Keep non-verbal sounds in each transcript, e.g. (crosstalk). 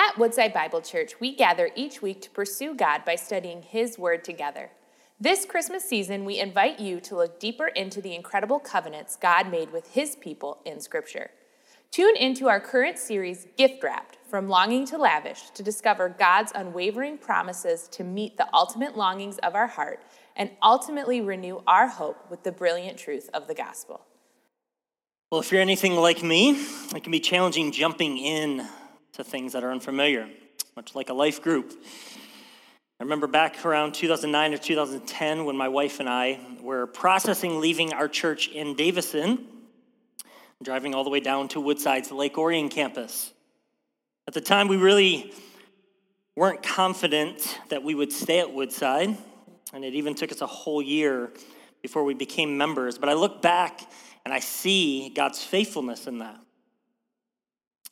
At Woodside Bible Church, we gather each week to pursue God by studying His Word together. This Christmas season, we invite you to look deeper into the incredible covenants God made with His people in Scripture. Tune into our current series, Gift Wrapped From Longing to Lavish, to discover God's unwavering promises to meet the ultimate longings of our heart and ultimately renew our hope with the brilliant truth of the gospel. Well, if you're anything like me, it can be challenging jumping in to things that are unfamiliar, much like a life group. I remember back around 2009 or 2010 when my wife and I were processing leaving our church in Davison driving all the way down to Woodside's Lake Orion campus. At the time, we really weren't confident that we would stay at Woodside, and it even took us a whole year before we became members. But I look back and I see God's faithfulness in that.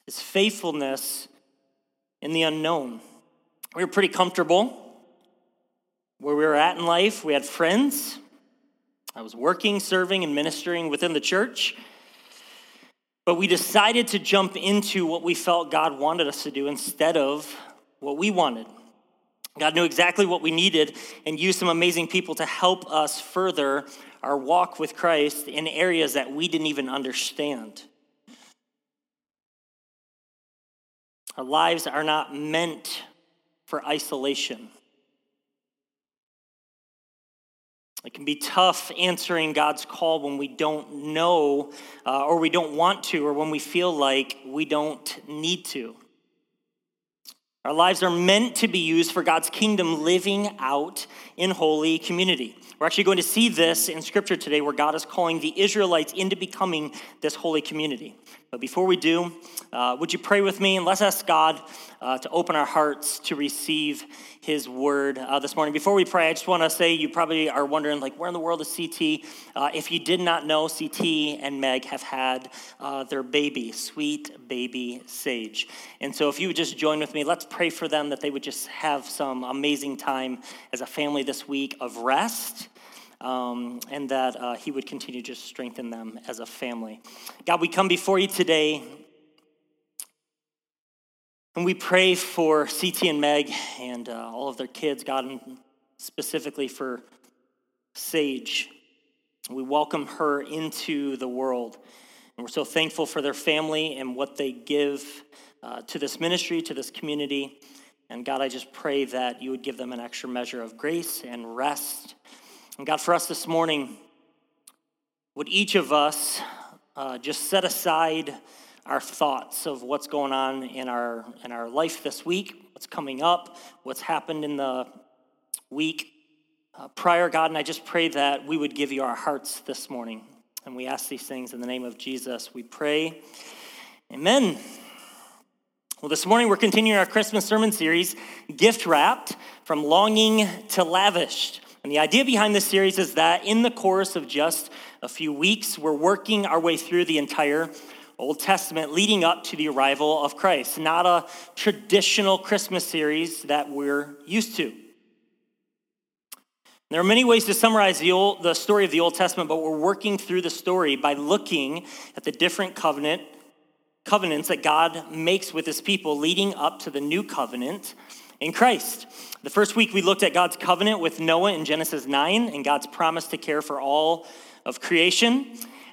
His faithfulness in the unknown. We were pretty comfortable where we were at in life. We had friends. I was working, serving, and ministering within the church. But we decided to jump into what we felt God wanted us to do instead of what we wanted. God knew exactly what we needed and used some amazing people to help us further our walk with Christ in areas that we didn't even understand. Our lives are not meant for isolation. It can be tough answering God's call when we don't know uh, or we don't want to or when we feel like we don't need to. Our lives are meant to be used for God's kingdom living out in holy community. We're actually going to see this in scripture today where God is calling the Israelites into becoming this holy community. But before we do, uh, would you pray with me and let's ask God uh, to open our hearts to receive his word uh, this morning. Before we pray, I just want to say you probably are wondering, like, where in the world is CT? Uh, if you did not know, CT and Meg have had uh, their baby, sweet baby Sage. And so if you would just join with me, let's pray for them that they would just have some amazing time as a family this week of rest um, and that uh, He would continue to strengthen them as a family. God, we come before you today. And we pray for CT and Meg and uh, all of their kids, God, and specifically for Sage. We welcome her into the world. And we're so thankful for their family and what they give uh, to this ministry, to this community. And God, I just pray that you would give them an extra measure of grace and rest and God, for us this morning, would each of us uh, just set aside our thoughts of what's going on in our in our life this week, what's coming up, what's happened in the week uh, prior, God, and I just pray that we would give you our hearts this morning. And we ask these things in the name of Jesus. We pray. Amen. Well, this morning we're continuing our Christmas sermon series, Gift Wrapped from Longing to Lavished. And the idea behind this series is that in the course of just a few weeks, we're working our way through the entire Old Testament leading up to the arrival of Christ, not a traditional Christmas series that we're used to. There are many ways to summarize the, old, the story of the Old Testament, but we're working through the story by looking at the different covenant covenants that God makes with his people leading up to the new covenant in Christ. The first week we looked at God's covenant with Noah in Genesis 9 and God's promise to care for all of creation.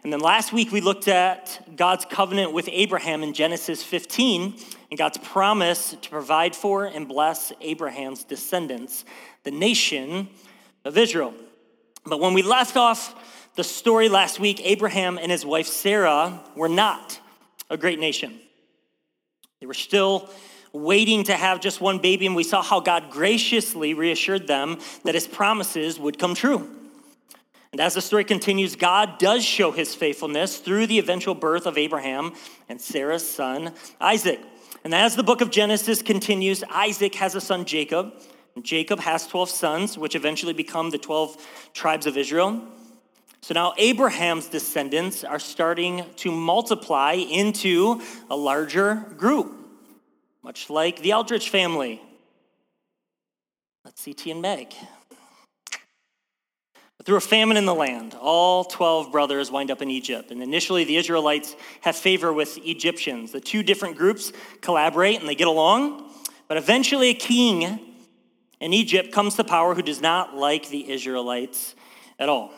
And then last week we looked at God's covenant with Abraham in Genesis 15 and God's promise to provide for and bless Abraham's descendants, the nation of Israel. But when we left off the story last week, Abraham and his wife Sarah were not a great nation. They were still waiting to have just one baby, and we saw how God graciously reassured them that his promises would come true. And as the story continues, God does show his faithfulness through the eventual birth of Abraham and Sarah's son, Isaac. And as the book of Genesis continues, Isaac has a son, Jacob. Jacob has 12 sons, which eventually become the 12 tribes of Israel. So now Abraham's descendants are starting to multiply into a larger group much like the Aldrich family. Let's see T and Meg. Through a famine in the land, all 12 brothers wind up in Egypt. And initially, the Israelites have favor with Egyptians. The two different groups collaborate and they get along. But eventually, a king in Egypt comes to power who does not like the Israelites at all.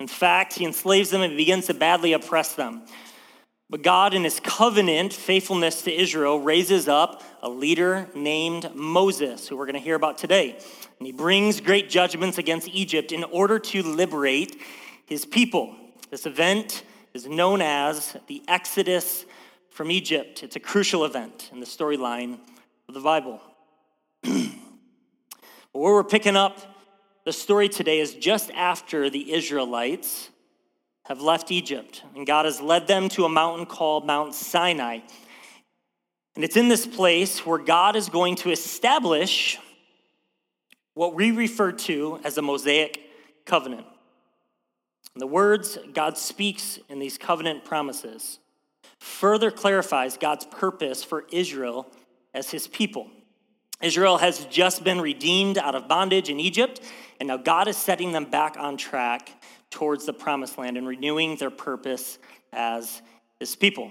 In fact, he enslaves them and begins to badly oppress them. But God, in his covenant faithfulness to Israel, raises up a leader named Moses, who we're going to hear about today. And he brings great judgments against Egypt in order to liberate his people. This event is known as the Exodus from Egypt. It's a crucial event in the storyline of the Bible. (clears throat) Where we're picking up the story today is just after the Israelites have left Egypt, and God has led them to a mountain called Mount Sinai. And it's in this place where God is going to establish what we refer to as the Mosaic covenant. And the words God speaks in these covenant promises further clarifies God's purpose for Israel as his people. Israel has just been redeemed out of bondage in Egypt, and now God is setting them back on track towards the promised land and renewing their purpose as his people.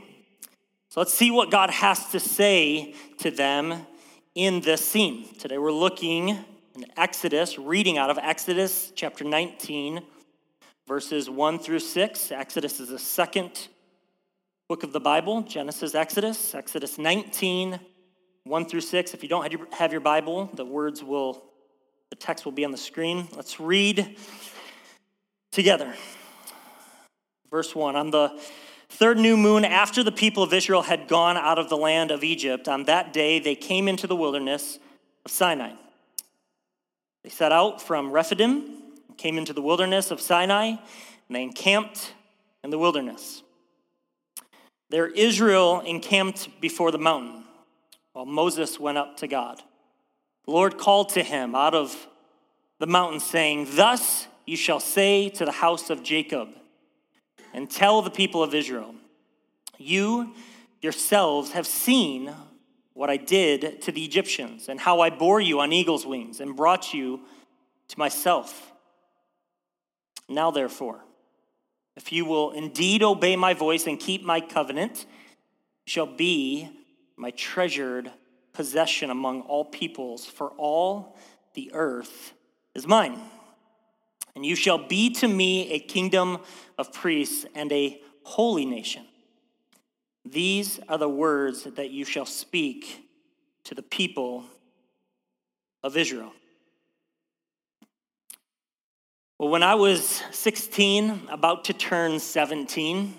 So let's see what God has to say to them in this scene. Today we're looking in Exodus, reading out of Exodus chapter 19, verses 1 through 6. Exodus is the second book of the Bible Genesis, Exodus, Exodus 19, 1 through 6. If you don't have your Bible, the words will, the text will be on the screen. Let's read together. Verse 1 On the third new moon, after the people of Israel had gone out of the land of Egypt, on that day they came into the wilderness of Sinai. They set out from Rephidim came into the wilderness of Sinai, and they encamped in the wilderness. There, Israel encamped before the mountain while Moses went up to God. The Lord called to him out of the mountain, saying, Thus you shall say to the house of Jacob, and tell the people of Israel, You yourselves have seen what I did to the Egyptians, and how I bore you on eagle's wings and brought you to myself. Now, therefore, if you will indeed obey my voice and keep my covenant, you shall be my treasured possession among all peoples, for all the earth is mine. And you shall be to me a kingdom of priests and a holy nation. These are the words that you shall speak to the people of Israel. Well, when I was 16, about to turn 17,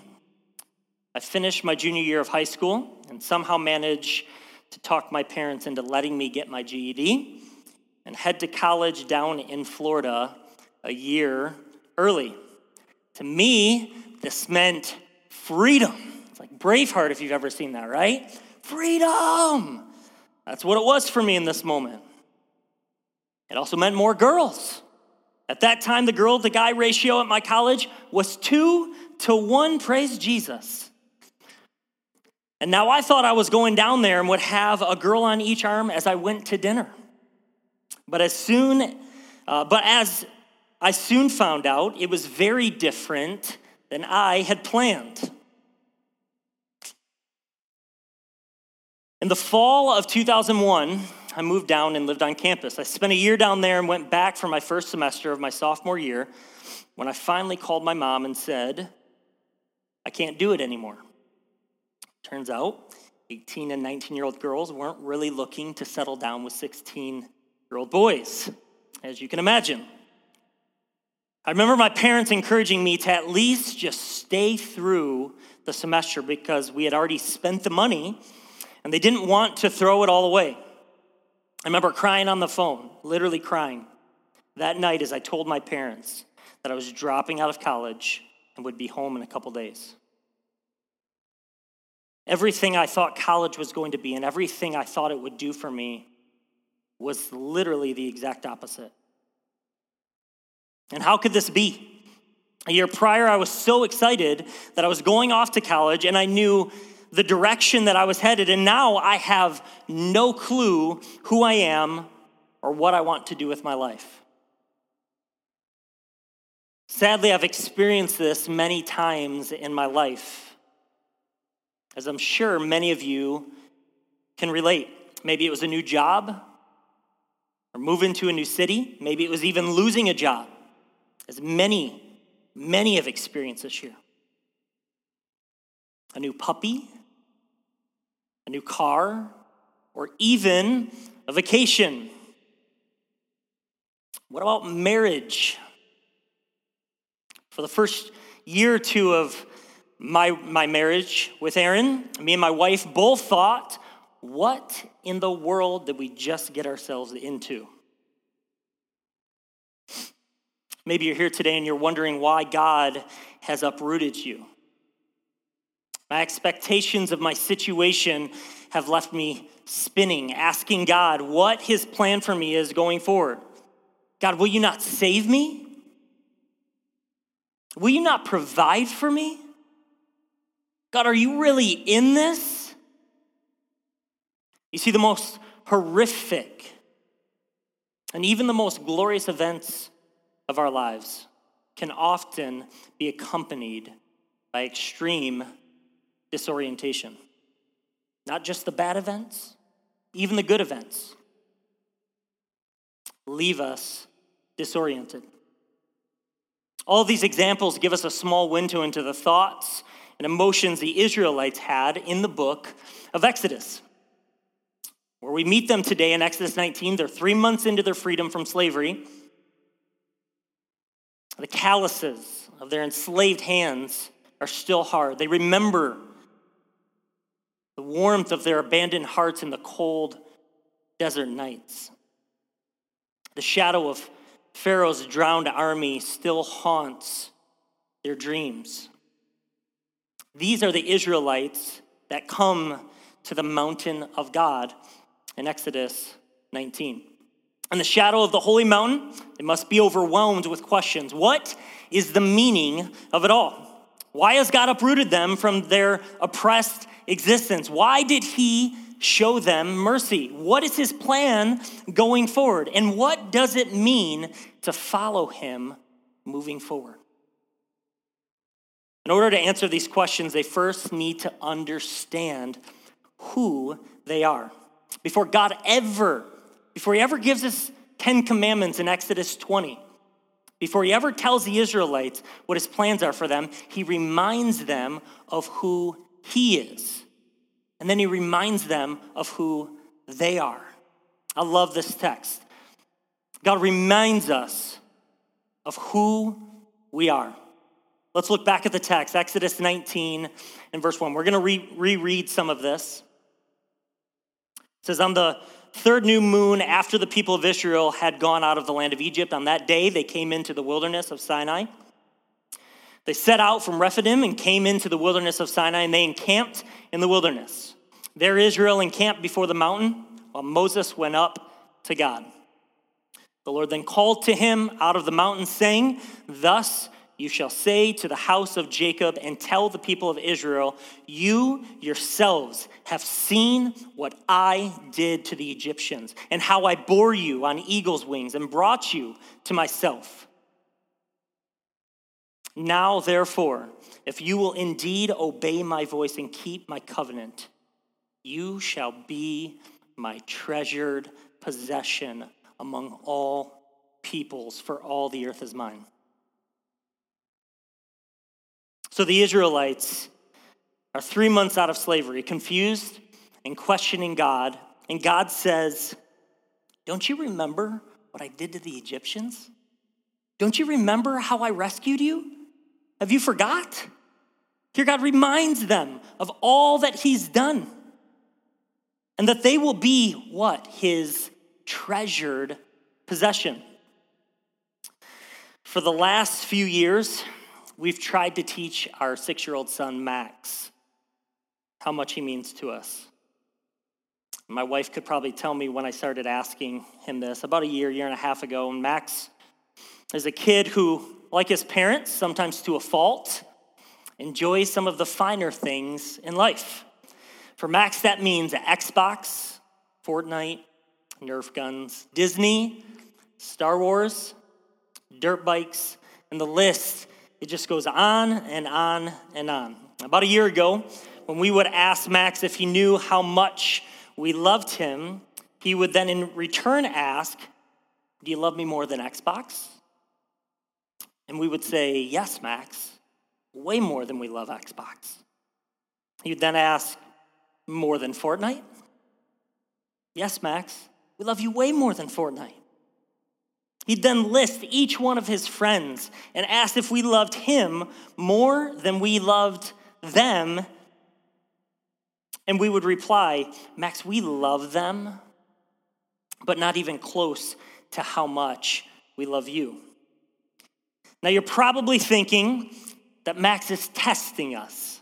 I finished my junior year of high school and somehow managed to talk my parents into letting me get my GED and head to college down in Florida a year early. To me, this meant freedom. It's like Braveheart if you've ever seen that, right? Freedom! That's what it was for me in this moment. It also meant more girls. At that time, the girl to guy ratio at my college was two to one, praise Jesus. And now I thought I was going down there and would have a girl on each arm as I went to dinner. But as soon, uh, but as I soon found out, it was very different than I had planned. In the fall of 2001, I moved down and lived on campus. I spent a year down there and went back for my first semester of my sophomore year when I finally called my mom and said, I can't do it anymore. Turns out, 18 and 19 year old girls weren't really looking to settle down with 16 year old boys, as you can imagine. I remember my parents encouraging me to at least just stay through the semester because we had already spent the money and they didn't want to throw it all away. I remember crying on the phone, literally crying, that night as I told my parents that I was dropping out of college and would be home in a couple days. Everything I thought college was going to be and everything I thought it would do for me was literally the exact opposite. And how could this be? A year prior, I was so excited that I was going off to college and I knew the direction that I was headed, and now I have no clue who I am or what I want to do with my life. Sadly, I've experienced this many times in my life, as I'm sure many of you can relate. maybe it was a new job or moving to a new city. Maybe it was even losing a job, as many, many have experienced this year. A new puppy, a new car, or even a vacation. What about marriage? For the first year or two of my, my marriage with Aaron, me and my wife both thought, what in the world did we just get ourselves into? Maybe you're here today and you're wondering why God has uprooted you. My expectations of my situation have left me spinning, asking God what his plan for me is going forward. God, will you not save me? Will you not provide for me? God, are you really in this? You see, the most horrific and even the most glorious events of our lives can often be accompanied by extreme disorientation. Not just the bad events, even the good events leave us disoriented. All these examples give us a small window into the thoughts and emotions the Israelites had in the book of Exodus. Where we meet them today in Exodus 19, they're three months into their freedom from slavery. The calluses of their enslaved hands are still hard. They remember the warmth of their abandoned hearts in the cold desert nights. The shadow of Pharaoh's drowned army still haunts their dreams. These are the Israelites that come to the mountain of God in Exodus 19. In the shadow of the holy mountain, they must be overwhelmed with questions. What is the meaning of it all? Why has God uprooted them from their oppressed existence? Why did He show them mercy? What is His plan going forward? And what does it mean to follow Him moving forward? In order to answer these questions, they first need to understand who they are. Before God ever, before He ever gives us 10 commandments in Exodus 20, before He ever tells the Israelites what His plans are for them, He reminds them of who He is. And then He reminds them of who they are. I love this text. God reminds us of who we are. Let's look back at the text, Exodus 19 and verse 1. We're going to re- reread some of this. It says, On the third new moon after the people of Israel had gone out of the land of Egypt, on that day they came into the wilderness of Sinai. They set out from Rephidim and came into the wilderness of Sinai, and they encamped in the wilderness. There Israel encamped before the mountain, while Moses went up to God. The Lord then called to him out of the mountain, saying, Thus you shall say to the house of Jacob and tell the people of Israel, You yourselves have seen what I did to the Egyptians, and how I bore you on eagle's wings and brought you to myself. Now, therefore, if you will indeed obey my voice and keep my covenant, you shall be my treasured possession among all peoples, for all the earth is mine. So the Israelites are three months out of slavery, confused and questioning God. And God says, Don't you remember what I did to the Egyptians? Don't you remember how I rescued you? Have you forgot? Here, God reminds them of all that He's done and that they will be what? His treasured possession. For the last few years, we've tried to teach our six year old son, Max, how much he means to us. My wife could probably tell me when I started asking him this about a year, year and a half ago. And Max is a kid who, like his parents, sometimes to a fault, enjoys some of the finer things in life. For Max, that means Xbox, Fortnite, Nerf guns, Disney, Star Wars, dirt bikes, and the list it just goes on and on and on. About a year ago, when we would ask Max if he knew how much we loved him, he would then in return ask, Do you love me more than Xbox? And we would say, Yes, Max, way more than we love Xbox. He would then ask, More than Fortnite? Yes, Max, we love you way more than Fortnite. He'd then list each one of his friends and ask if we loved him more than we loved them. And we would reply, Max, we love them, but not even close to how much we love you. Now, you're probably thinking that Max is testing us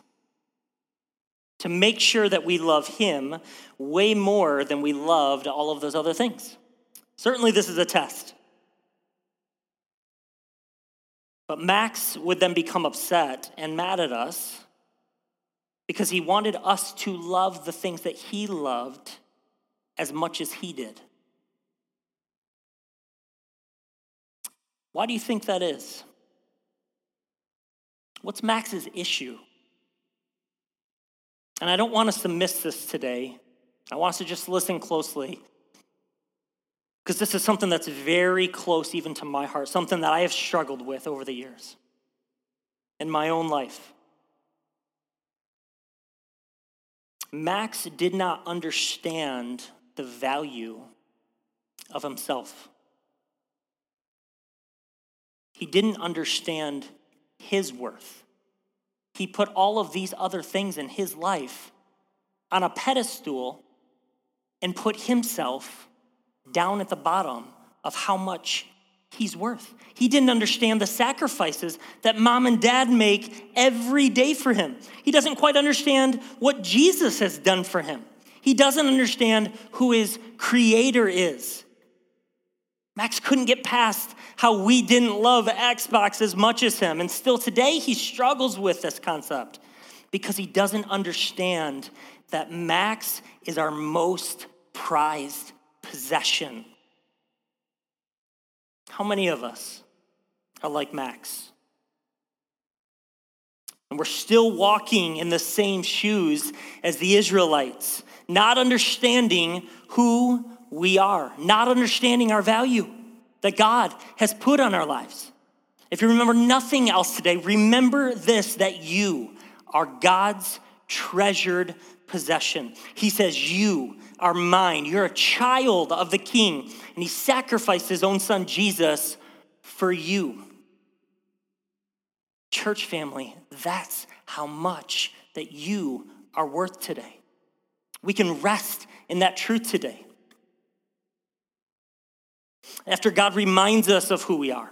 to make sure that we love him way more than we loved all of those other things. Certainly, this is a test. But Max would then become upset and mad at us because he wanted us to love the things that he loved as much as he did. Why do you think that is? What's Max's issue? And I don't want us to miss this today. I want us to just listen closely because this is something that's very close even to my heart, something that I have struggled with over the years in my own life. Max did not understand the value of himself. He didn't understand his worth. He put all of these other things in his life on a pedestal and put himself down at the bottom of how much he's worth. He didn't understand the sacrifices that mom and dad make every day for him. He doesn't quite understand what Jesus has done for him. He doesn't understand who his creator is. Max couldn't get past how we didn't love Xbox as much as him. And still today, he struggles with this concept because he doesn't understand that Max is our most prized possession. How many of us are like Max? And we're still walking in the same shoes as the Israelites, not understanding who we are, not understanding our value that God has put on our lives. If you remember nothing else today, remember this that you are God's treasured possession. He says, You are mine. You're a child of the king. And he sacrificed his own son, Jesus, for you. Church family, that's how much that you are worth today. We can rest in that truth today. After God reminds us of who we are,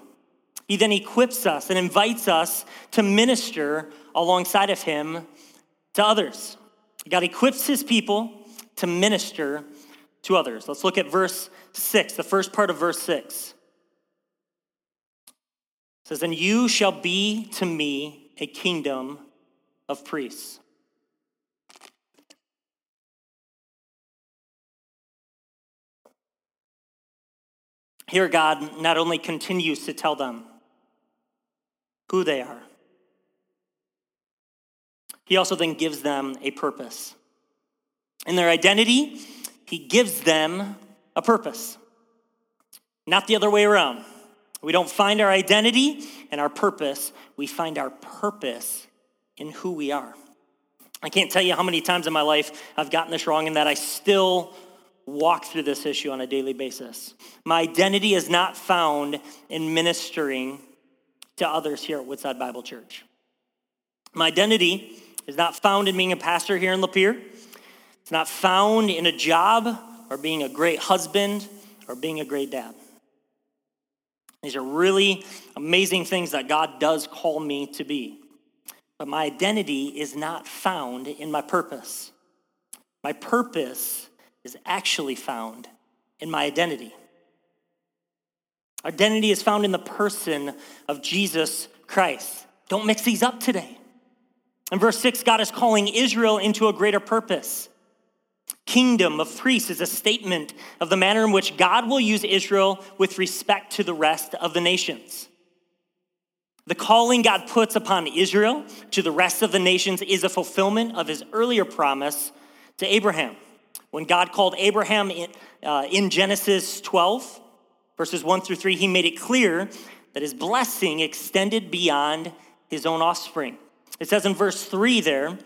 he then equips us and invites us to minister alongside of him to others. God equips his people to minister to others. Let's look at verse 6, the first part of verse 6. It says, And you shall be to me a kingdom of priests. Here, God not only continues to tell them who they are, He also then gives them a purpose. In their identity, He gives them a purpose, not the other way around. We don't find our identity and our purpose, we find our purpose in who we are. I can't tell you how many times in my life I've gotten this wrong and that I still walk through this issue on a daily basis. My identity is not found in ministering to others here at Woodside Bible Church. My identity is not found in being a pastor here in Lapeer. It's not found in a job or being a great husband or being a great dad. These are really amazing things that God does call me to be. But my identity is not found in my purpose. My purpose is actually found in my identity. Identity is found in the person of Jesus Christ. Don't mix these up today. In verse 6, God is calling Israel into a greater purpose. Kingdom of priests is a statement of the manner in which God will use Israel with respect to the rest of the nations. The calling God puts upon Israel to the rest of the nations is a fulfillment of his earlier promise to Abraham When God called Abraham in, uh, in Genesis 12, verses 1 through 3, he made it clear that his blessing extended beyond his own offspring. It says in verse 3 there,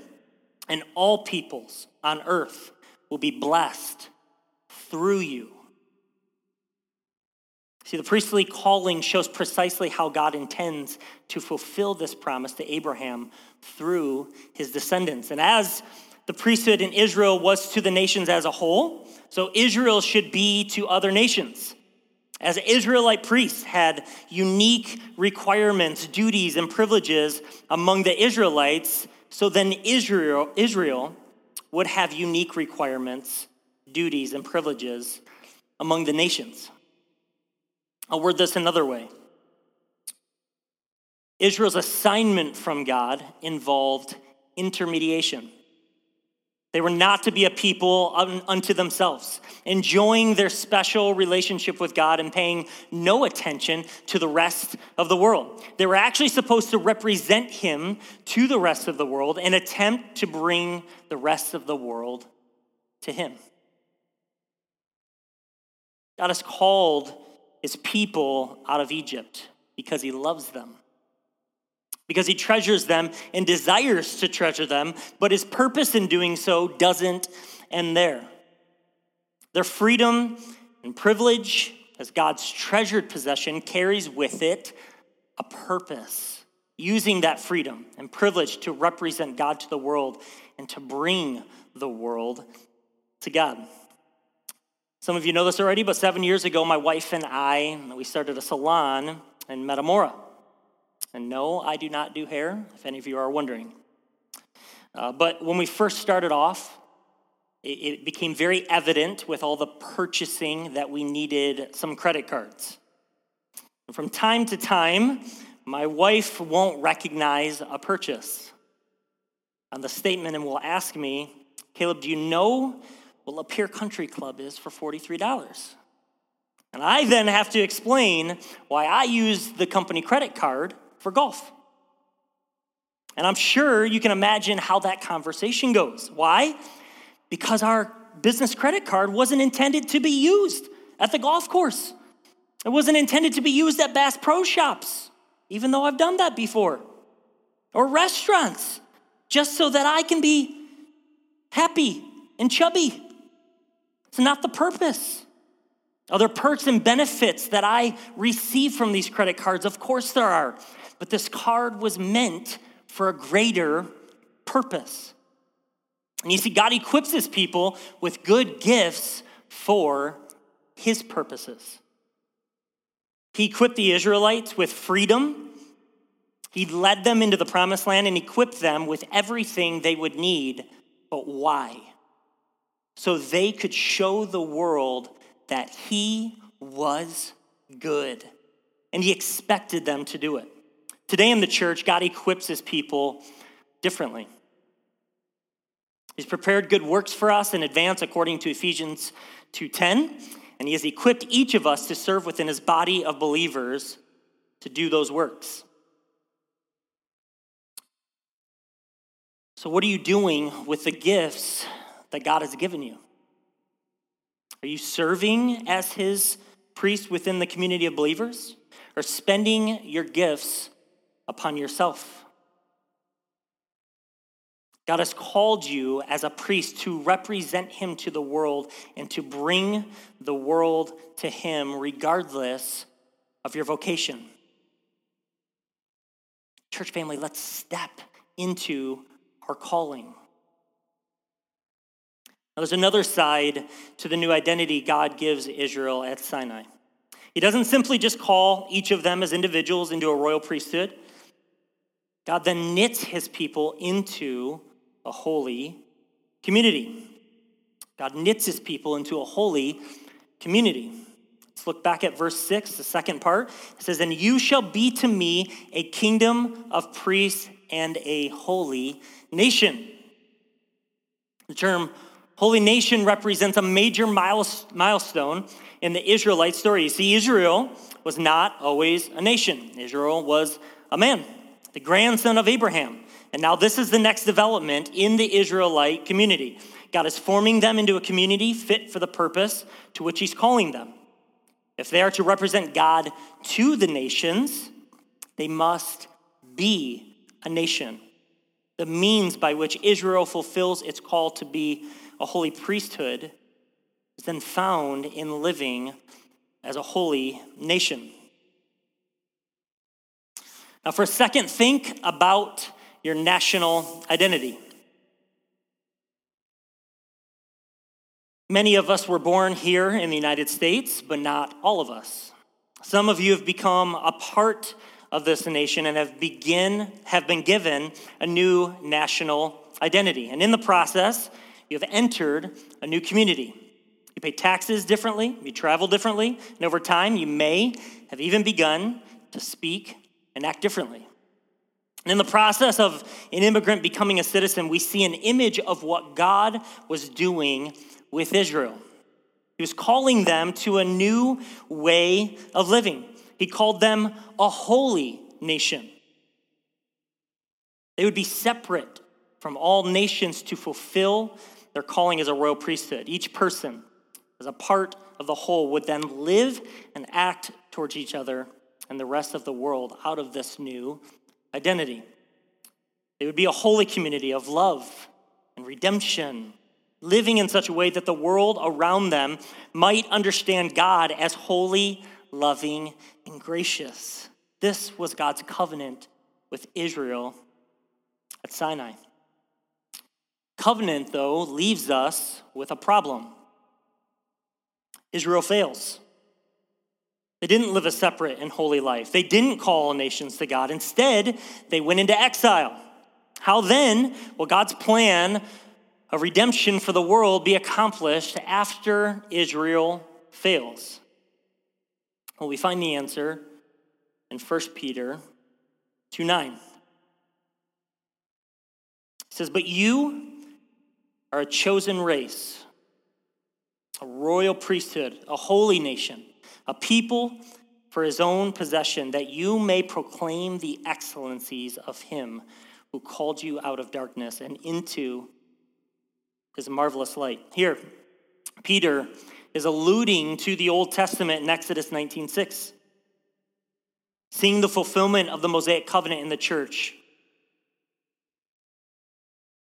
and all peoples on earth will be blessed through you. See, the priestly calling shows precisely how God intends to fulfill this promise to Abraham through his descendants. And as the priesthood in Israel was to the nations as a whole, so Israel should be to other nations. As Israelite priests had unique requirements, duties, and privileges among the Israelites, so then Israel, Israel would have unique requirements, duties, and privileges among the nations. I'll word this another way. Israel's assignment from God involved intermediation. They were not to be a people unto themselves, enjoying their special relationship with God and paying no attention to the rest of the world. They were actually supposed to represent Him to the rest of the world and attempt to bring the rest of the world to Him. God has called his people out of Egypt because he loves them, because he treasures them and desires to treasure them, but his purpose in doing so doesn't end there. Their freedom and privilege as God's treasured possession carries with it a purpose, using that freedom and privilege to represent God to the world and to bring the world to God. Some of you know this already, but seven years ago, my wife and I, we started a salon in Metamora. And no, I do not do hair, if any of you are wondering. Uh, but when we first started off, it, it became very evident with all the purchasing that we needed some credit cards. And from time to time, my wife won't recognize a purchase on the statement and will ask me, Caleb, do you know well, Lapeer Country Club is for $43. And I then have to explain why I use the company credit card for golf. And I'm sure you can imagine how that conversation goes. Why? Because our business credit card wasn't intended to be used at the golf course. It wasn't intended to be used at Bass Pro Shops, even though I've done that before, or restaurants, just so that I can be happy and chubby. It's not the purpose. Other perks and benefits that I receive from these credit cards? Of course there are. But this card was meant for a greater purpose. And you see, God equips his people with good gifts for his purposes. He equipped the Israelites with freedom. He led them into the promised land and equipped them with everything they would need. But why? so they could show the world that he was good. And he expected them to do it. Today in the church, God equips his people differently. He's prepared good works for us in advance according to Ephesians 2:10, and he has equipped each of us to serve within his body of believers to do those works. So what are you doing with the gifts that God has given you? Are you serving as his priest within the community of believers or spending your gifts upon yourself? God has called you as a priest to represent him to the world and to bring the world to him regardless of your vocation. Church family, let's step into our calling. Now, there's another side to the new identity God gives Israel at Sinai. He doesn't simply just call each of them as individuals into a royal priesthood. God then knits his people into a holy community. God knits his people into a holy community. Let's look back at verse 6, the second part. It says, And you shall be to me a kingdom of priests and a holy nation. The term Holy nation represents a major milestone in the Israelite story. You see, Israel was not always a nation, Israel was a man, the grandson of Abraham. And now this is the next development in the Israelite community. God is forming them into a community fit for the purpose to which He's calling them. If they are to represent God to the nations, they must be a nation. The means by which Israel fulfills its call to be a holy priesthood is then found in living as a holy nation. Now, for a second, think about your national identity. Many of us were born here in the United States, but not all of us. Some of you have become a part of this nation and have begin have been given a new national identity. And in the process, you have entered a new community. You pay taxes differently, you travel differently, and over time you may have even begun to speak and act differently. And in the process of an immigrant becoming a citizen, we see an image of what God was doing with Israel. He was calling them to a new way of living. He called them a holy nation. They would be separate from all nations to fulfill their calling as a royal priesthood. Each person, as a part of the whole, would then live and act towards each other and the rest of the world out of this new identity. They would be a holy community of love and redemption living in such a way that the world around them might understand God as holy, loving, and gracious. This was God's covenant with Israel at Sinai. Covenant, though, leaves us with a problem. Israel fails. They didn't live a separate and holy life. They didn't call nations to God. Instead, they went into exile. How then will God's plan of redemption for the world be accomplished after Israel fails? Well, we find the answer in 1 Peter 2 9. It says, But you are a chosen race, a royal priesthood, a holy nation, a people for his own possession, that you may proclaim the excellencies of him who called you out of darkness and into his marvelous light. Here, Peter is alluding to the Old Testament in Exodus 19:6. Seeing the fulfillment of the Mosaic covenant in the church.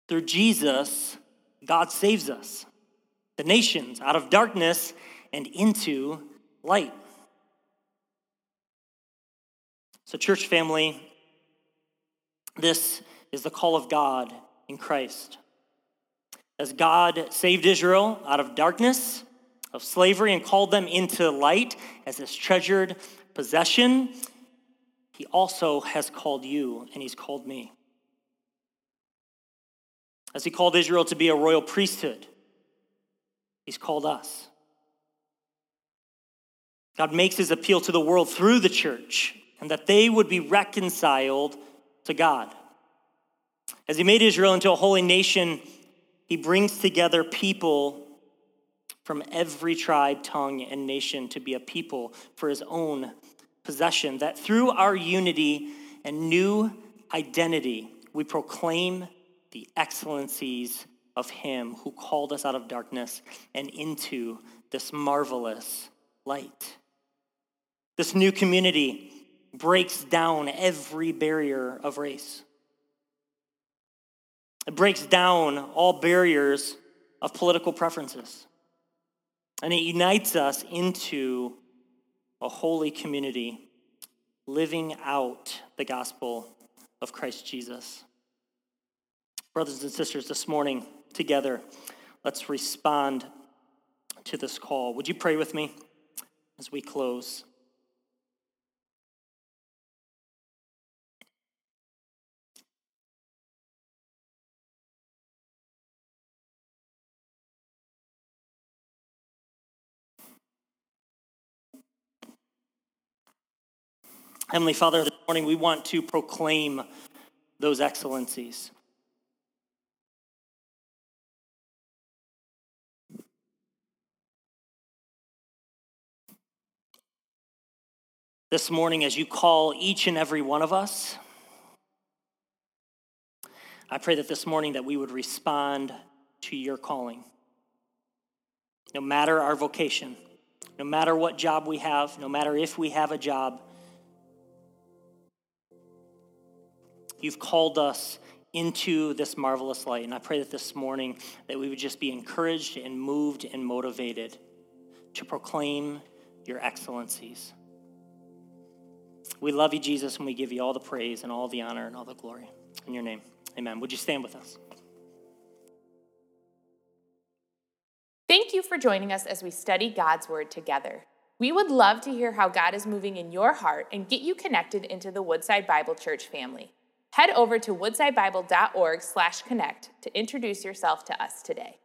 Through Jesus, God saves us, the nations, out of darkness and into light. So, church family, this is the call of God in Christ. As God saved Israel out of darkness, of slavery, and called them into light as his treasured possession, he also has called you and he's called me. As he called Israel to be a royal priesthood, he's called us. God makes his appeal to the world through the church and that they would be reconciled to God. As he made Israel into a holy nation, he brings together people from every tribe, tongue, and nation to be a people for his own possession. That through our unity and new identity, we proclaim the excellencies of him who called us out of darkness and into this marvelous light. This new community breaks down every barrier of race. It breaks down all barriers of political preferences. And it unites us into a holy community living out the gospel of Christ Jesus. Brothers and sisters, this morning, together, let's respond to this call. Would you pray with me as we close? Heavenly Father, this morning we want to proclaim those excellencies. This morning, as you call each and every one of us, I pray that this morning that we would respond to your calling. No matter our vocation, no matter what job we have, no matter if we have a job, you've called us into this marvelous light. And I pray that this morning that we would just be encouraged and moved and motivated to proclaim your excellencies. We love you, Jesus, and we give you all the praise and all the honor and all the glory. In your name, amen. Would you stand with us? Thank you for joining us as we study God's Word together. We would love to hear how God is moving in your heart and get you connected into the Woodside Bible Church family. Head over to woodsidebible.org/connect to introduce yourself to us today.